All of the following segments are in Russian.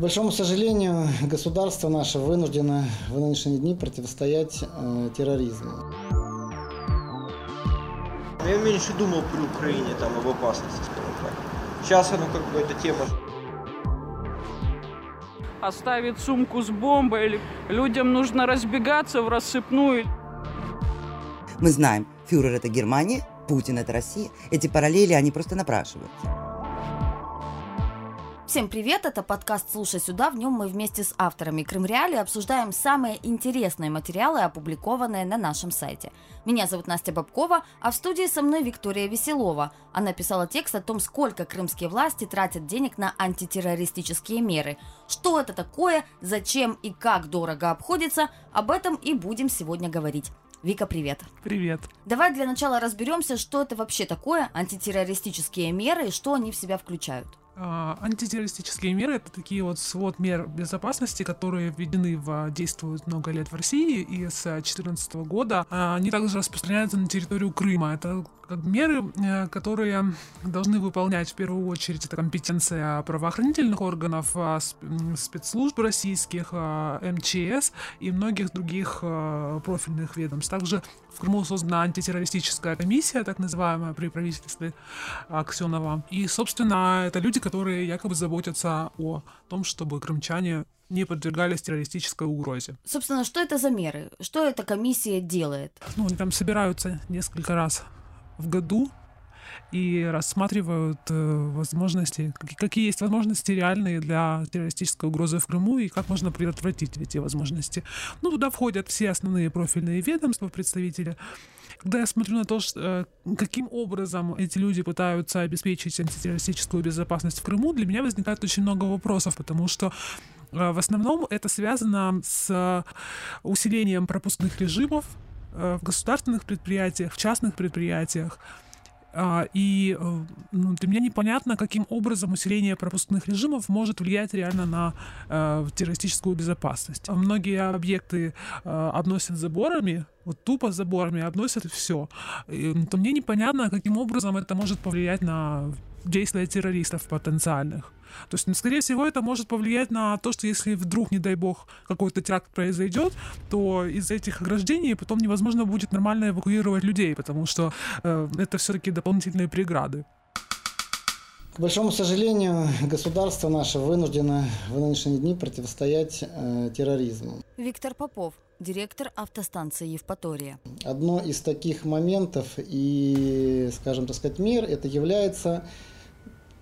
К большому сожалению, государство наше вынуждено в нынешние дни противостоять э, терроризму. Я меньше думал при Украине там об опасности, скажем так. Сейчас оно как бы эта тема оставит сумку с бомбой, или людям нужно разбегаться в рассыпную. Мы знаем, фюрер это Германия, Путин это Россия. Эти параллели, они просто напрашиваются. Всем привет, это подкаст «Слушай сюда». В нем мы вместе с авторами Крым Реали обсуждаем самые интересные материалы, опубликованные на нашем сайте. Меня зовут Настя Бабкова, а в студии со мной Виктория Веселова. Она писала текст о том, сколько крымские власти тратят денег на антитеррористические меры. Что это такое, зачем и как дорого обходится, об этом и будем сегодня говорить. Вика, привет. Привет. Давай для начала разберемся, что это вообще такое антитеррористические меры и что они в себя включают. А, антитеррористические меры это такие вот свод мер безопасности, которые введены в действуют много лет в России и с 2014 года. А, они также распространяются на территорию Крыма. Это меры, э, которые должны выполнять в первую очередь это компетенция правоохранительных органов, а, спецслужб российских, МЧС и многих других профильных ведомств. Также в Крыму создана антитеррористическая комиссия, так называемая, при правительстве Аксенова. И, собственно, это люди, которые якобы заботятся о том, чтобы крымчане не подвергались террористической угрозе. Собственно, что это за меры? Что эта комиссия делает? Ну, они там собираются несколько раз в году и рассматривают э, возможности, какие есть возможности реальные для террористической угрозы в Крыму и как можно предотвратить эти возможности. Ну, туда входят все основные профильные ведомства, представители. Когда я смотрю на то, что, э, каким образом эти люди пытаются обеспечить антитеррористическую безопасность в Крыму, для меня возникает очень много вопросов, потому что э, в основном это связано с усилением пропускных режимов, в государственных предприятиях, в частных предприятиях. А, и э, ну, для меня непонятно, каким образом усиление пропускных режимов может влиять реально на э, террористическую безопасность. Многие объекты э, обносят заборами, вот тупо заборами обносят все. И, то мне непонятно, каким образом это может повлиять на действия террористов потенциальных. То есть, ну, скорее всего, это может повлиять на то, что если вдруг, не дай бог, какой-то теракт произойдет, то из этих ограждений потом невозможно будет нормально эвакуировать людей, потому что э, это все-таки дополнительные преграды. К большому сожалению, государство наше вынуждено в нынешние дни противостоять э, терроризму. Виктор Попов, директор автостанции Евпатория. Одно из таких моментов и, скажем так сказать, мер, это является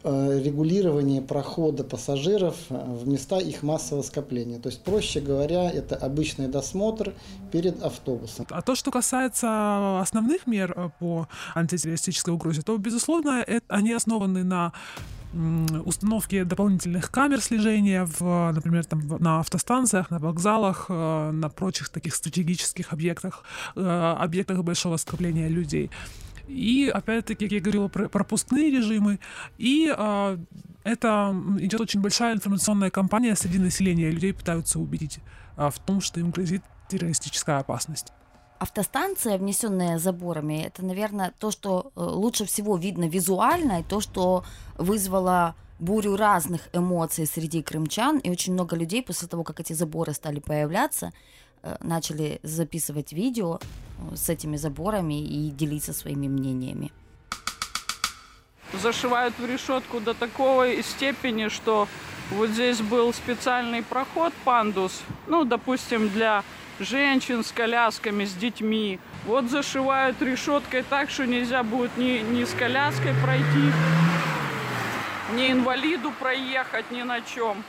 регулирование прохода пассажиров э, в места их массового скопления. То есть, проще говоря, это обычный досмотр перед автобусом. А то, что касается основных мер э, по антитеррористической угрозе, то, безусловно, это, они основаны на установке дополнительных камер слежения, в, например, там, на автостанциях, на вокзалах, на прочих таких стратегических объектах, объектах большого скопления людей. И, опять-таки, как я говорила, пропускные режимы. И э, это идет очень большая информационная кампания среди населения. Людей пытаются убедить э, в том, что им грозит террористическая опасность. Автостанция, внесенная заборами, это, наверное, то, что э, лучше всего видно визуально, и то, что вызвало бурю разных эмоций среди крымчан, и очень много людей после того, как эти заборы стали появляться, начали записывать видео э, с этими заборами и делиться своими мнениями. Зашивают в решетку до такой степени, что вот здесь был специальный проход, пандус, ну, допустим, для женщин с колясками, с детьми. Вот зашивают решеткой так, что нельзя будет ни, ни с коляской пройти, ни инвалиду проехать, ни на чем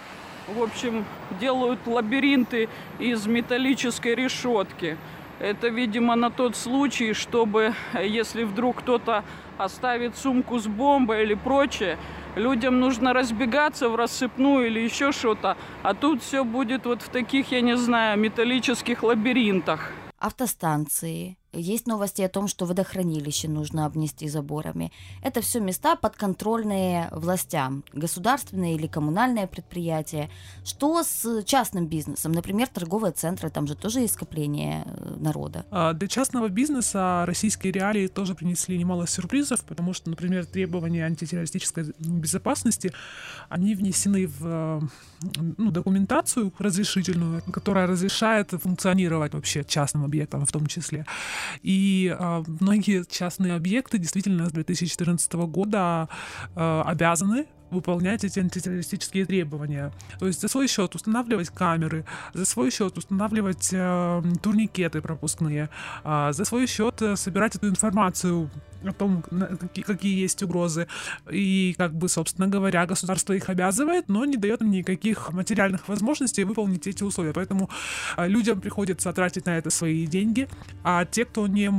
в общем, делают лабиринты из металлической решетки. Это, видимо, на тот случай, чтобы, если вдруг кто-то оставит сумку с бомбой или прочее, людям нужно разбегаться в рассыпную или еще что-то, а тут все будет вот в таких, я не знаю, металлических лабиринтах. Автостанции, Есть новости о том, что водохранилище нужно обнести заборами. Это все места подконтрольные властям, государственные или коммунальные предприятия. Что с частным бизнесом? Например, торговые центры, там же тоже есть скопление э, народа. А, для частного бизнеса российские реалии тоже принесли немало сюрпризов, потому что, например, требования антитеррористической безопасности, они внесены в ну, документацию разрешительную, которая разрешает функционировать вообще частным объектам в том числе. И э, многие частные объекты действительно с 2014 года э, обязаны выполнять эти антитеррористические требования. То есть за свой счет устанавливать камеры, за свой счет устанавливать э, турникеты пропускные, э, за свой счет э, собирать эту информацию о том, какие, какие есть угрозы. И, как бы, собственно говоря, государство их обязывает, но не дает им никаких материальных возможностей выполнить эти условия. Поэтому а, людям приходится тратить на это свои деньги, а те, кто не,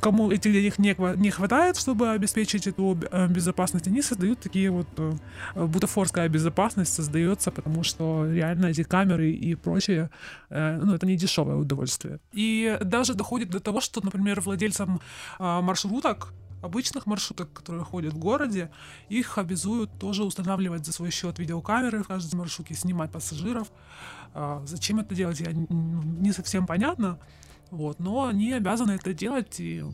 кому этих денег не, не хватает, чтобы обеспечить эту э, безопасность, они создают такие вот э, бутафорская безопасность создается, потому что реально эти камеры и прочее, э, ну, это не дешевое удовольствие. И даже доходит до того, что, например, владельцам а, маршруток обычных маршруток, которые ходят в городе, их обязуют тоже устанавливать за свой счет видеокамеры в каждой маршрутке, снимать пассажиров. А, зачем это делать, я не совсем понятно. Вот, но они обязаны это делать, и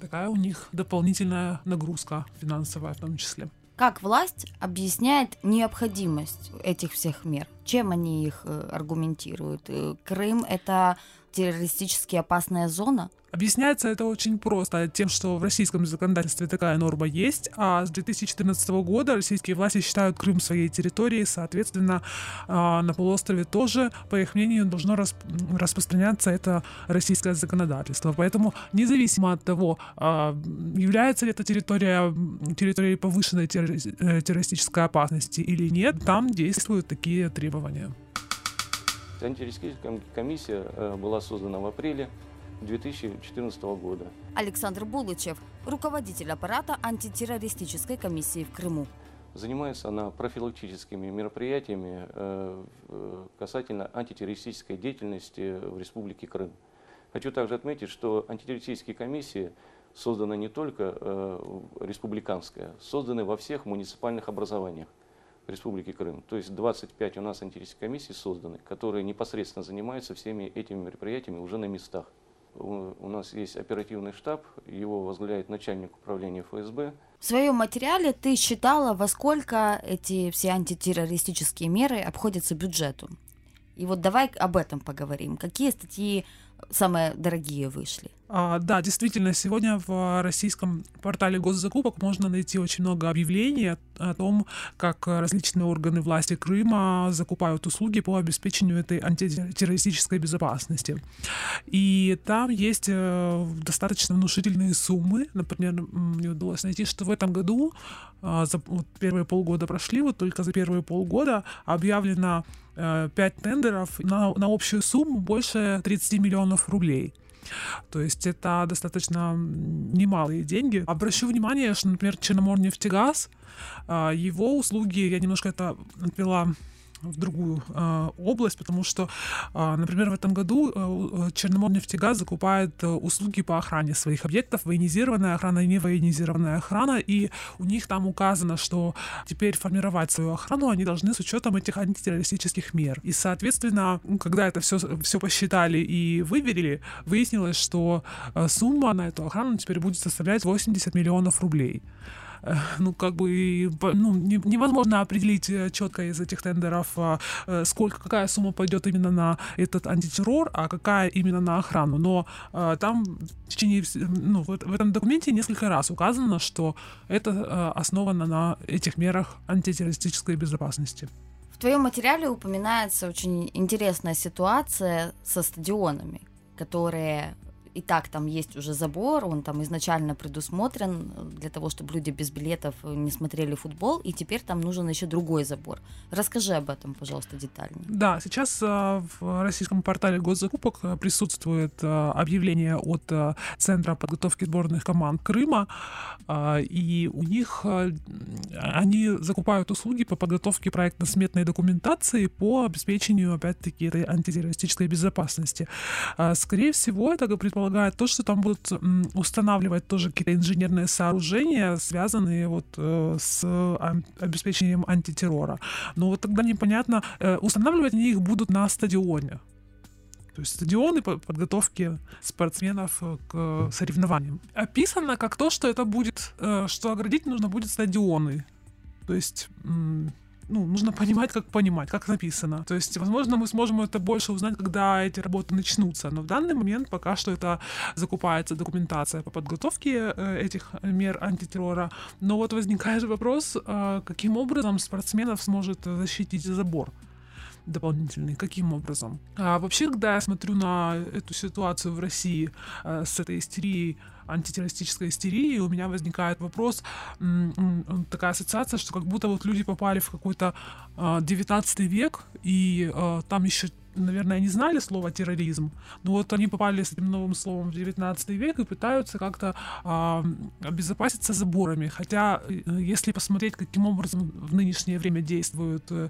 такая у них дополнительная нагрузка финансовая в том числе. Как власть объясняет необходимость этих всех мер? Чем они их э, аргументируют? Э, Крым это террористически опасная зона? Объясняется это очень просто тем, что в российском законодательстве такая норма есть, а с 2014 года российские власти считают Крым своей территорией, соответственно, а, на полуострове тоже, по их мнению, должно распространяться это российское законодательство. Поэтому независимо от того, а, является ли эта территория территорией повышенной э, террористической опасности или нет, там действуют такие требования. Антитеррористическая комиссия э, была создана в апреле 2014 года. Александр Булычев, руководитель аппарата антитеррористической комиссии в Крыму. Занимается она профилактическими мероприятиями э, касательно антитеррористической деятельности в Республике Крым. Хочу также отметить, что антитеррористические комиссии созданы не только э, республиканская, созданы во всех муниципальных образованиях. Республики Крым. То есть 25 у нас антитеррористических комиссий созданы, которые непосредственно занимаются всеми этими мероприятиями уже на местах. У нас есть оперативный штаб, его возглавляет начальник управления ФСБ. В своем материале ты считала, во сколько эти все антитеррористические меры обходятся бюджету. И вот давай об этом поговорим. Какие статьи самые дорогие вышли? А, да, действительно, сегодня в российском портале госзакупок можно найти очень много объявлений о том, как различные органы власти Крыма закупают услуги по обеспечению этой антитеррористической безопасности. И там есть э, достаточно внушительные суммы. Например, мне удалось найти, что в этом году, за вот первые полгода прошли, вот только за первые полгода объявлено 5 э, тендеров на, на общую сумму больше 30 миллионов рублей. То есть это достаточно немалые деньги. Обращу внимание, что, например, Черноморнефтегаз, а, его услуги, я немножко это отвела в другую э, область, потому что, э, например, в этом году э, Черноморнефтегаз закупает э, услуги по охране своих объектов, военизированная охрана и невоенизированная охрана, и у них там указано, что теперь формировать свою охрану они должны с учетом этих антитеррористических мер. И, соответственно, когда это все, все посчитали и выверили, выяснилось, что э, сумма на эту охрану теперь будет составлять 80 миллионов рублей ну, как бы, ну, невозможно определить э, четко из этих тендеров, а, э, сколько, какая сумма пойдет именно на этот антитеррор, а какая именно на охрану. Но там в течение, ну, в, этом документе несколько раз указано, что это э, основано на этих мерах антитеррористической безопасности. В твоем материале упоминается очень интересная ситуация со стадионами, которые и так там есть уже забор, он там изначально предусмотрен для того, чтобы люди без билетов не смотрели футбол, и теперь там нужен еще другой забор. Расскажи об этом, пожалуйста, детальнее. Да, сейчас э, в российском портале госзакупок э, присутствует э, объявление от Центра подготовки сборных команд Крыма, и у них они закупают услуги по подготовке проектно-сметной документации по обеспечению, опять-таки, этой антитеррористической безопасности. Скорее всего, это предполагается предполагает то, что там будут устанавливать тоже какие-то инженерные сооружения, связанные вот э, с обеспечением антитеррора. Но вот тогда непонятно, э, устанавливать они их будут на стадионе. То есть стадионы подготовки спортсменов э, к соревнованиям. Описано как то, что это будет, что оградить нужно будет стадионы. То есть ну, нужно понимать, как понимать, как написано. То есть, возможно, мы сможем это больше узнать, когда эти работы начнутся. Но в данный момент пока что это закупается документация по подготовке э, этих мер антитеррора. Но вот возникает вопрос, э, каким образом спортсменов сможет защитить забор дополнительный. Каким образом? А вообще, когда я смотрю на эту ситуацию в России э, с этой истерией, антитеррористической истерией, у меня возникает вопрос, такая ассоциация, что как будто вот люди попали в какой-то э, 19 век, и э, там еще наверное, не знали слово терроризм, но вот они попали с этим новым словом в 19 век и пытаются как-то а, обезопаситься заборами. Хотя, э, если посмотреть, каким образом в нынешнее время действуют, э,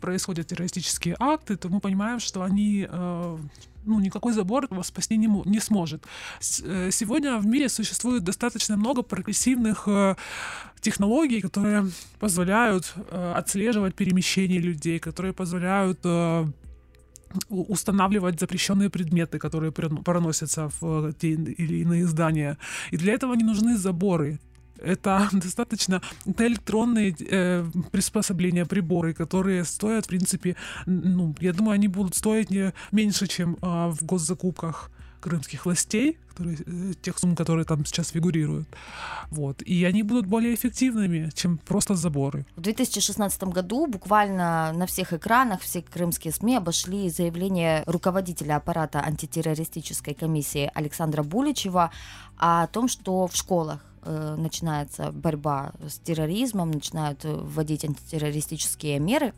происходят террористические акты, то мы понимаем, что они э, ну, никакой забор вас спасти не, не сможет. Сегодня в мире существует достаточно много прогрессивных технологий, которые позволяют отслеживать перемещение людей, которые позволяют устанавливать запрещенные предметы, которые проносятся в те или иные здания. И для этого не нужны заборы. Это достаточно это электронные э, приспособления, приборы, которые стоят, в принципе, ну, я думаю, они будут стоить не меньше, чем э, в госзакупках крымских властей, которые, э, тех сумм, которые там сейчас фигурируют. Вот. И они будут более эффективными, чем просто заборы. В 2016 году буквально на всех экранах все крымские СМИ обошли заявление руководителя аппарата антитеррористической комиссии Александра Буличева о том, что в школах э, начинается борьба с терроризмом, начинают вводить антитеррористические меры.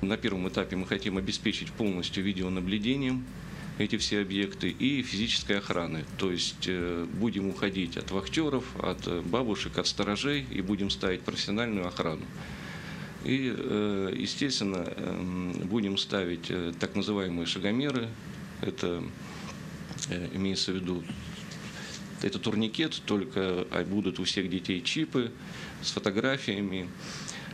На первом этапе мы хотим обеспечить полностью видеонаблюдением эти все объекты, и физической охраны. То есть э, будем уходить от вахтеров, от э, бабушек, от сторожей и будем ставить профессиональную охрану. И, э, естественно, эм, будем ставить так называемые шагомеры. Это имеется в виду это турникет, только а будут у всех детей чипы с фотографиями.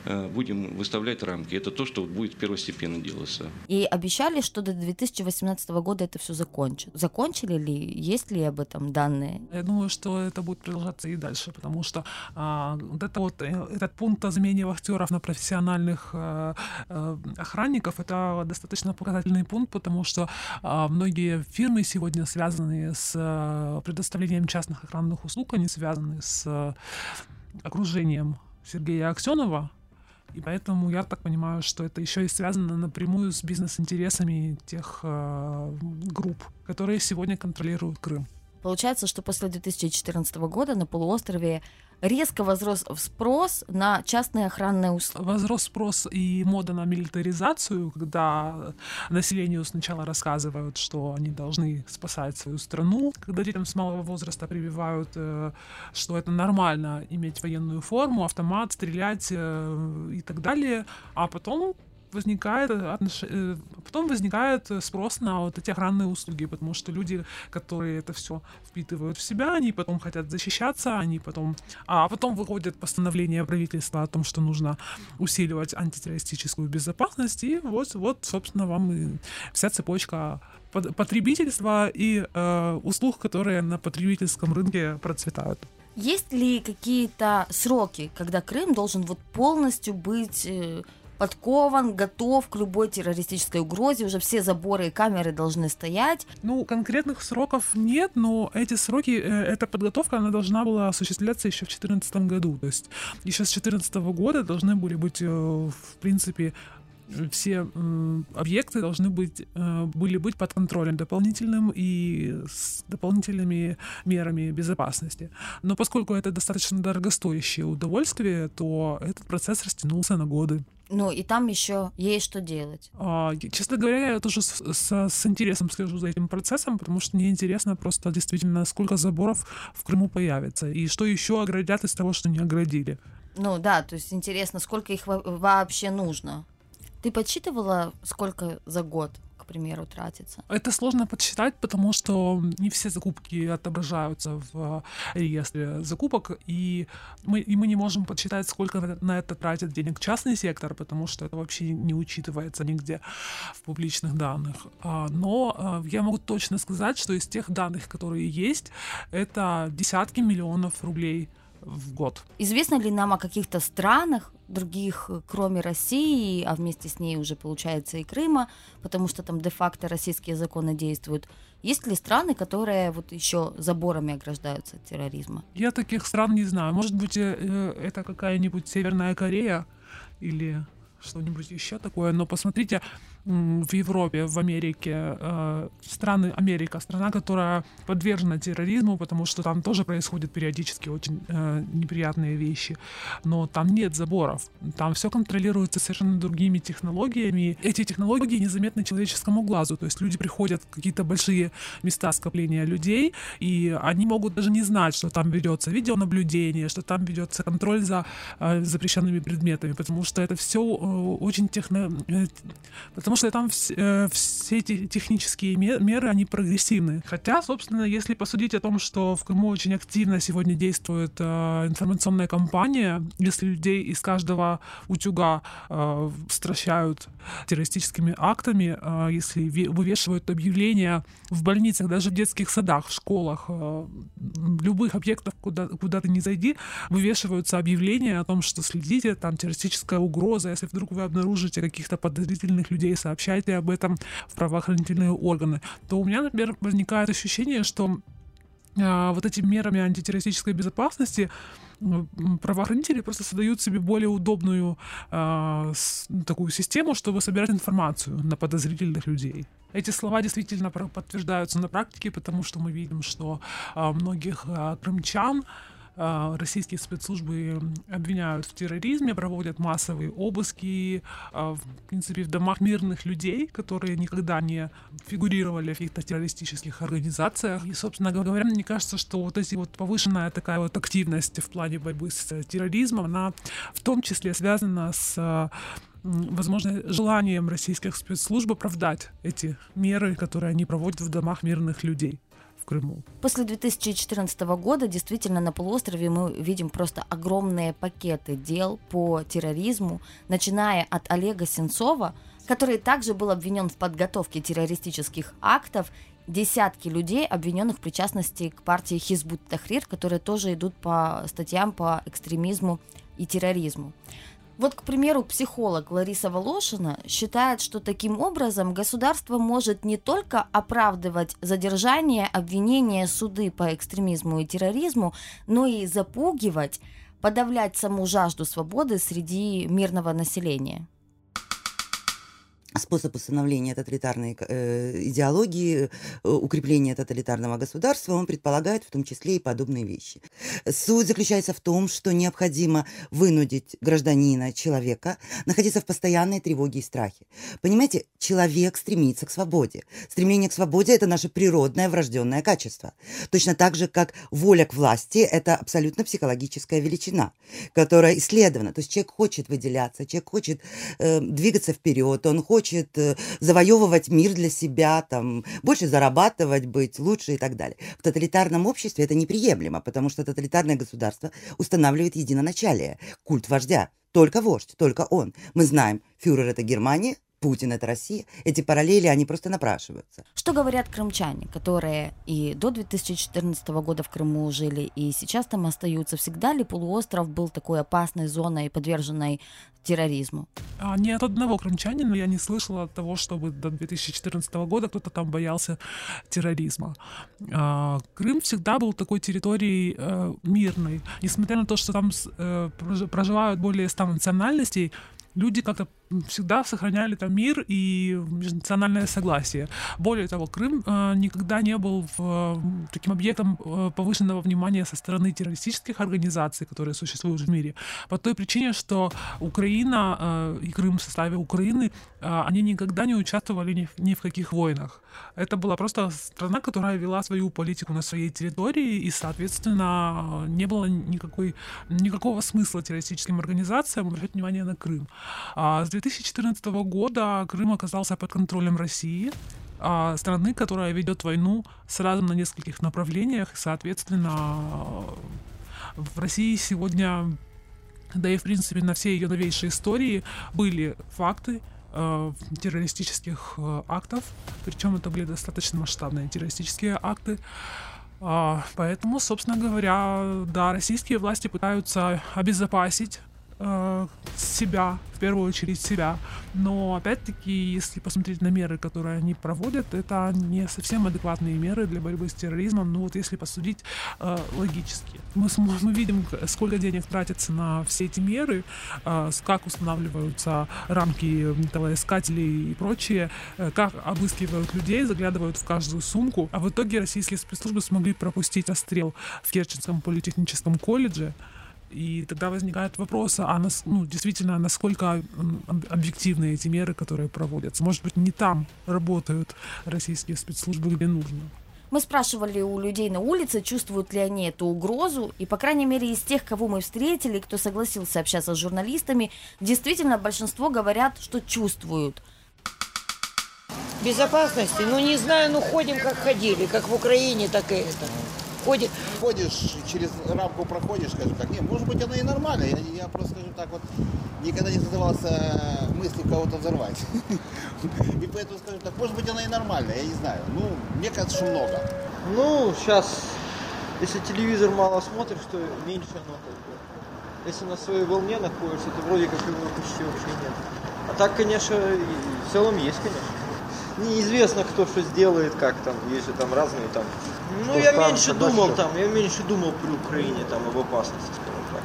Э, будем выставлять рамки. Это то, что будет первостепенно делаться. И обещали, что до 2018 года это все закончит. Закончили ли? Есть ли об этом данные? Я думаю, что это будет продолжаться и дальше, потому что а, вот это вот э, этот пункт о замене вахтеров на профессиональных а, а, охранников это достаточно показательный пункт, потому что а, многие фирмы сегодня связанные с предоставлением частных охранных услуг, они связаны с окружением Сергея Аксенова, и поэтому я так понимаю, что это еще и связано напрямую с бизнес-интересами тех э, групп, которые сегодня контролируют Крым. Получается, что после 2014 года на полуострове резко возрос спрос на частные охранные услуги. Возрос спрос и мода на милитаризацию, когда населению сначала рассказывают, что они должны спасать свою страну, когда детям с малого возраста прививают, э, что это нормально иметь военную форму, автомат, стрелять э, и так далее, а потом возникает отнош... Э, потом возникает спрос на вот эти охранные услуги, потому что люди, которые это все впитывают в себя, они потом хотят защищаться, они потом, а потом выходит постановление правительства о том, что нужно усиливать антитеррористическую безопасность, и вот, вот, собственно, вам и вся цепочка потребительства и э, услуг, которые на потребительском рынке процветают. Есть ли какие-то сроки, когда Крым должен вот полностью быть э, подкован, готов к любой террористической угрозе, уже все заборы и камеры должны стоять. Ну, конкретных сроков нет, но эти сроки, э, эта подготовка, она должна была осуществляться еще в 2014 году. То есть еще с 2014 года должны были быть, э, в принципе, все э, объекты должны быть, э, были быть под контролем дополнительным и с дополнительными мерами безопасности. Но поскольку это достаточно дорогостоящее удовольствие, то этот процесс растянулся на годы. Ну, и там еще есть что делать. А, честно говоря, я тоже с, с, с интересом слежу за этим процессом, потому что мне интересно просто действительно, сколько заборов в Крыму появится, и что еще оградят из того, что не оградили. Ну да, то есть интересно, сколько их вообще нужно. Ты подсчитывала, сколько за год к примеру, тратится? Это сложно подсчитать, потому что не все закупки отображаются в реестре закупок, и мы, и мы не можем подсчитать, сколько на это тратит денег частный сектор, потому что это вообще не учитывается нигде в публичных данных. А, но а, я могу точно сказать, что из тех данных, которые есть, это десятки миллионов рублей в год. Известно ли нам о каких-то странах, других, кроме России, а вместе с ней уже получается и Крыма, потому что там де-факто российские законы действуют. Есть ли страны, которые вот еще заборами ограждаются от терроризма? Я таких стран не знаю. Может быть, э, э, это какая-нибудь Северная Корея или что-нибудь еще такое. Но посмотрите, в Европе, в Америке, э, страны Америка, страна, которая подвержена терроризму, потому что там тоже происходят периодически очень э, неприятные вещи, но там нет заборов, там все контролируется совершенно другими технологиями. Эти технологии незаметны человеческому глазу, то есть люди приходят в какие-то большие места скопления людей, и они могут даже не знать, что там ведется видеонаблюдение, что там ведется контроль за э, запрещенными предметами, потому что это все очень техно... Потому потому что там э, все эти технические меры, они прогрессивны. Хотя, собственно, если посудить о том, что в Крыму очень активно сегодня действует э, информационная кампания, если людей из каждого утюга э, стращают террористическими актами, э, если вывешивают объявления в больницах, даже в детских садах, в школах, э, любых объектов, куда, куда ты не зайди, вывешиваются объявления о том, что следите, там террористическая угроза, если вдруг вы обнаружите каких-то подозрительных людей сообщайте об этом в правоохранительные органы, то у меня, например, возникает ощущение, что а, вот этими мерами антитеррористической безопасности правоохранители просто создают себе более удобную э, с, такую систему, чтобы собирать информацию на подозрительных людей. Эти слова действительно подтверждаются на практике, потому что мы видим, что э, многих э, крымчан российские спецслужбы обвиняют в терроризме, проводят массовые обыски, а, в принципе, в домах мирных людей, которые никогда не фигурировали в каких-то террористических организациях. И, собственно говоря, мне кажется, что вот эти вот повышенная такая вот активность в плане борьбы с терроризмом, она в том числе связана с возможно, желанием российских спецслужб оправдать эти меры, которые они проводят в домах мирных людей Крыму. После 2014 года действительно на полуострове мы видим просто огромные пакеты дел по терроризму, начиная от Олега Сенцова, который также был обвинен в подготовке террористических актов, десятки людей, обвиненных в причастности к партии Хизбут Тахрир, которые тоже идут по статьям по экстремизму и терроризму. Вот, к примеру, психолог Лариса Волошина считает, что таким образом государство может не только оправдывать задержание, обвинения, суды по экстремизму и терроризму, но и запугивать, подавлять саму жажду свободы среди мирного населения способ установления тоталитарной э, идеологии, э, укрепления тоталитарного государства, он предполагает в том числе и подобные вещи. Суть заключается в том, что необходимо вынудить гражданина, человека, находиться в постоянной тревоге и страхе. Понимаете, человек стремится к свободе. Стремление к свободе – это наше природное врожденное качество. Точно так же, как воля к власти – это абсолютно психологическая величина, которая исследована. То есть человек хочет выделяться, человек хочет э, двигаться вперед, он хочет хочет э, завоевывать мир для себя, там, больше зарабатывать, быть лучше и так далее. В тоталитарном обществе это неприемлемо, потому что тоталитарное государство устанавливает единоначалие, культ вождя. Только вождь, только он. Мы знаем, фюрер это Германия, Путин это Россия, эти параллели, они просто напрашиваются. Что говорят крымчане, которые и до 2014 года в Крыму жили, и сейчас там остаются? Всегда ли полуостров был такой опасной зоной, подверженной терроризму? А, ни от одного крымчанина я не слышала того, чтобы до 2014 года кто-то там боялся терроризма. А, Крым всегда был такой территорией э, мирной. Несмотря на то, что там э, проживают более 100 национальностей, люди как-то всегда сохраняли там мир и межнациональное согласие. Более того, Крым э, никогда не был в, таким объектом э, повышенного внимания со стороны террористических организаций, которые существуют в мире, по той причине, что Украина э, и Крым в составе Украины, э, они никогда не участвовали ни в, ни в каких войнах. Это была просто страна, которая вела свою политику на своей территории, и, соответственно, не было никакой, никакого смысла террористическим организациям обращать внимание на Крым. А с 2014 года Крым оказался под контролем России, а, страны, которая ведет войну сразу на нескольких направлениях. Соответственно, в России сегодня, да и в принципе на всей ее новейшей истории были факты, э, террористических э, актов, причем это были достаточно масштабные террористические акты. А, поэтому, собственно говоря, да, российские власти пытаются обезопасить э, себя, в первую очередь себя. Но опять-таки, если посмотреть на меры, которые они проводят, это не совсем адекватные меры для борьбы с терроризмом. Ну вот если посудить э, логически. Мы, мы видим, сколько денег тратится на все эти меры, э, как устанавливаются рамки металлоискателей и прочее, э, как обыскивают людей, заглядывают в каждую сумку. А в итоге российские спецслужбы смогли пропустить острел в Керченском политехническом колледже. И тогда возникает вопрос, а нас, ну, действительно, насколько объективны эти меры, которые проводятся? Может быть, не там работают российские спецслужбы, где нужно? Мы спрашивали у людей на улице, чувствуют ли они эту угрозу, и, по крайней мере, из тех, кого мы встретили, кто согласился общаться с журналистами, действительно большинство говорят, что чувствуют. Безопасности? Ну, не знаю, ну, ходим, как ходили, как в Украине, так и это ходит. Ходишь, через рамку проходишь, скажем так. Не, может быть, она и нормальная. Я, я просто, скажем так, вот никогда не задавался мыслью кого-то взорвать. И поэтому, скажем так, может быть, она и нормальная, я не знаю. Ну, мне кажется, что много. Ну, сейчас, если телевизор мало смотришь, то меньше оно как бы. Если на своей волне находишься, то вроде как его почти вообще нет. А так, конечно, в целом есть, конечно неизвестно, кто что сделает, как там, есть же там разные там. Ну, я меньше думал там, я меньше думал при Украине там об опасности, скажем так.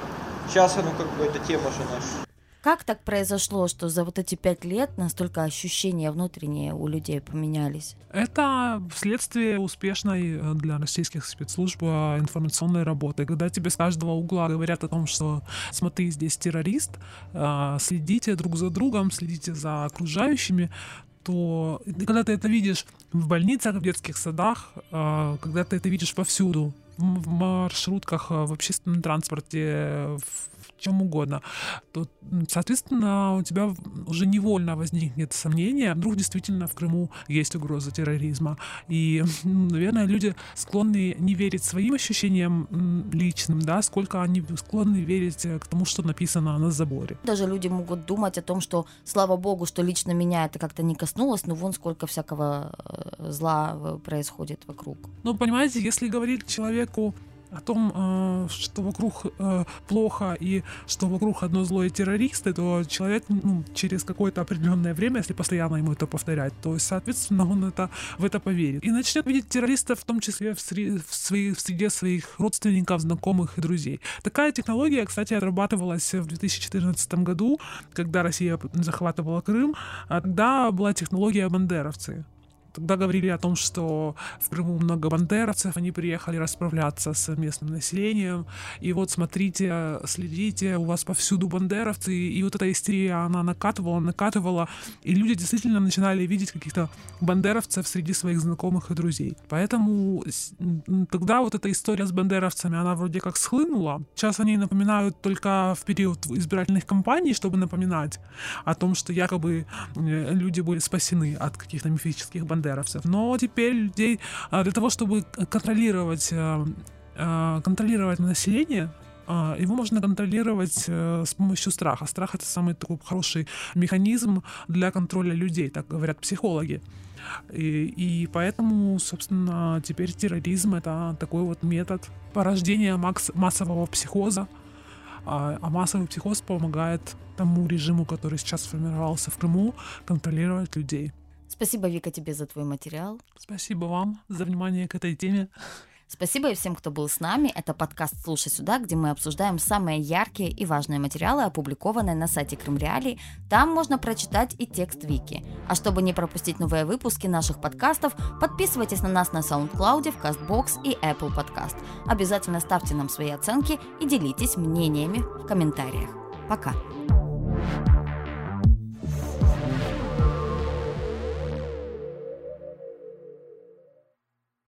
Сейчас, ну, как бы, эта тема же наша. Как так произошло, что за вот эти пять лет настолько ощущения внутренние у людей поменялись? Это следствие успешной э, для российских спецслужб э, информационной работы. Когда тебе с каждого угла говорят о том, что смотри, здесь террорист, э, следите друг за другом, следите за окружающими, то когда ты это видишь в больницах, в детских садах, а, когда ты это видишь повсюду, в маршрутках, в общественном транспорте, чем угодно, то, соответственно, у тебя уже невольно возникнет сомнение, вдруг действительно в Крыму есть угроза терроризма. И, наверное, люди склонны не верить своим ощущениям личным, да, сколько они склонны верить к тому, что написано на заборе. Даже люди могут думать о том, что, слава богу, что лично меня это как-то не коснулось, но вон сколько всякого э, зла э, происходит вокруг. Ну, понимаете, если говорить человеку о том, э, что вокруг э, плохо и что вокруг одно злое террористы, то человек ну, через какое-то определенное время, если постоянно ему это повторять, то, соответственно, он это, в это поверит. И начнет видеть террористов в том числе в, среде, в, свои, в среде своих родственников, знакомых и друзей. Такая технология, кстати, отрабатывалась в 2014 году, когда Россия захватывала Крым. Тогда была технология бандеровцы. Тогда говорили о том, что в Крыму много бандеровцев, они приехали расправляться с местным населением. И вот смотрите, следите, у вас повсюду бандеровцы. И вот эта истерия, она накатывала, накатывала. И люди действительно начинали видеть каких-то бандеровцев среди своих знакомых и друзей. Поэтому тогда вот эта история с бандеровцами, она вроде как схлынула. Сейчас они напоминают только в период избирательных кампаний, чтобы напоминать о том, что якобы э, люди были спасены от каких-то мифических бандеровцев бандеровцев. Но теперь людей а, для того, чтобы контролировать, э, э, контролировать население, а, его можно контролировать э, с помощью страха. Страх это самый такой хороший механизм для контроля людей, так говорят психологи. И, и поэтому, собственно, теперь терроризм это такой вот метод порождения макс- массового психоза. А, а массовый психоз помогает тому режиму, который сейчас сформировался в Крыму, контролировать людей. Спасибо, Вика, тебе за твой материал. Спасибо вам за внимание к этой теме. Спасибо и всем, кто был с нами. Это подкаст «Слушай сюда», где мы обсуждаем самые яркие и важные материалы, опубликованные на сайте Крым Реалий. Там можно прочитать и текст Вики. А чтобы не пропустить новые выпуски наших подкастов, подписывайтесь на нас на SoundCloud, в CastBox и Apple Podcast. Обязательно ставьте нам свои оценки и делитесь мнениями в комментариях. Пока!